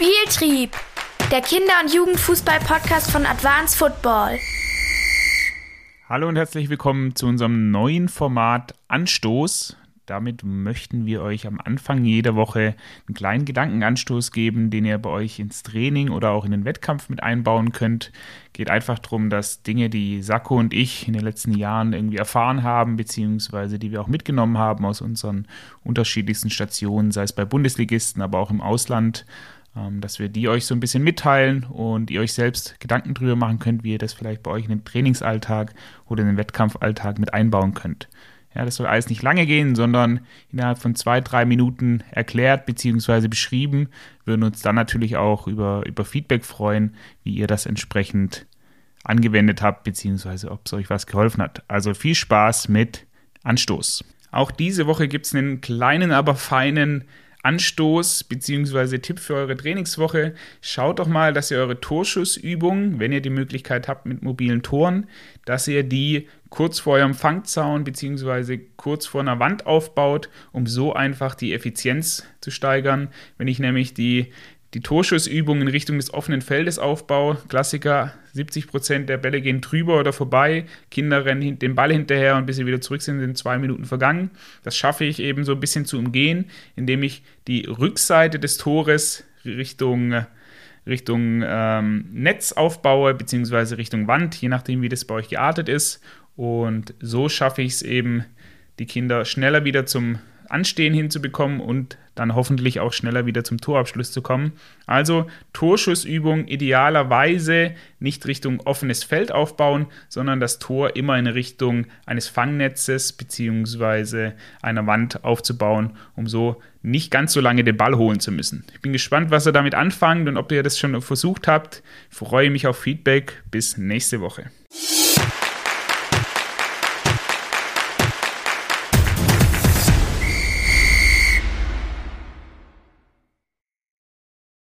Spieltrieb, der Kinder- und Jugendfußball-Podcast von Advanced Football. Hallo und herzlich willkommen zu unserem neuen Format Anstoß. Damit möchten wir euch am Anfang jeder Woche einen kleinen Gedankenanstoß geben, den ihr bei euch ins Training oder auch in den Wettkampf mit einbauen könnt. Geht einfach darum, dass Dinge, die Sakko und ich in den letzten Jahren irgendwie erfahren haben, beziehungsweise die wir auch mitgenommen haben aus unseren unterschiedlichsten Stationen, sei es bei Bundesligisten, aber auch im Ausland, dass wir die euch so ein bisschen mitteilen und ihr euch selbst Gedanken drüber machen könnt, wie ihr das vielleicht bei euch in den Trainingsalltag oder in den Wettkampfalltag mit einbauen könnt. Ja, das soll alles nicht lange gehen, sondern innerhalb von zwei, drei Minuten erklärt bzw. beschrieben. Wir würden uns dann natürlich auch über, über Feedback freuen, wie ihr das entsprechend angewendet habt, beziehungsweise ob es euch was geholfen hat. Also viel Spaß mit Anstoß. Auch diese Woche gibt es einen kleinen, aber feinen Anstoß bzw. Tipp für eure Trainingswoche. Schaut doch mal, dass ihr eure Torschussübung, wenn ihr die Möglichkeit habt mit mobilen Toren, dass ihr die kurz vor eurem Fangzaun bzw. kurz vor einer Wand aufbaut, um so einfach die Effizienz zu steigern. Wenn ich nämlich die die Torschussübung in Richtung des offenen Feldes aufbaue. Klassiker, 70% der Bälle gehen drüber oder vorbei, Kinder rennen den Ball hinterher und bis sie wieder zurück sind, sind zwei Minuten vergangen. Das schaffe ich eben so ein bisschen zu umgehen, indem ich die Rückseite des Tores Richtung, Richtung ähm, Netz aufbaue, beziehungsweise Richtung Wand, je nachdem, wie das bei euch geartet ist. Und so schaffe ich es eben, die Kinder schneller wieder zum Anstehen hinzubekommen und dann hoffentlich auch schneller wieder zum Torabschluss zu kommen. Also Torschussübung idealerweise nicht Richtung offenes Feld aufbauen, sondern das Tor immer in Richtung eines Fangnetzes bzw. einer Wand aufzubauen, um so nicht ganz so lange den Ball holen zu müssen. Ich bin gespannt, was ihr damit anfangt und ob ihr das schon versucht habt. Ich freue mich auf Feedback. Bis nächste Woche.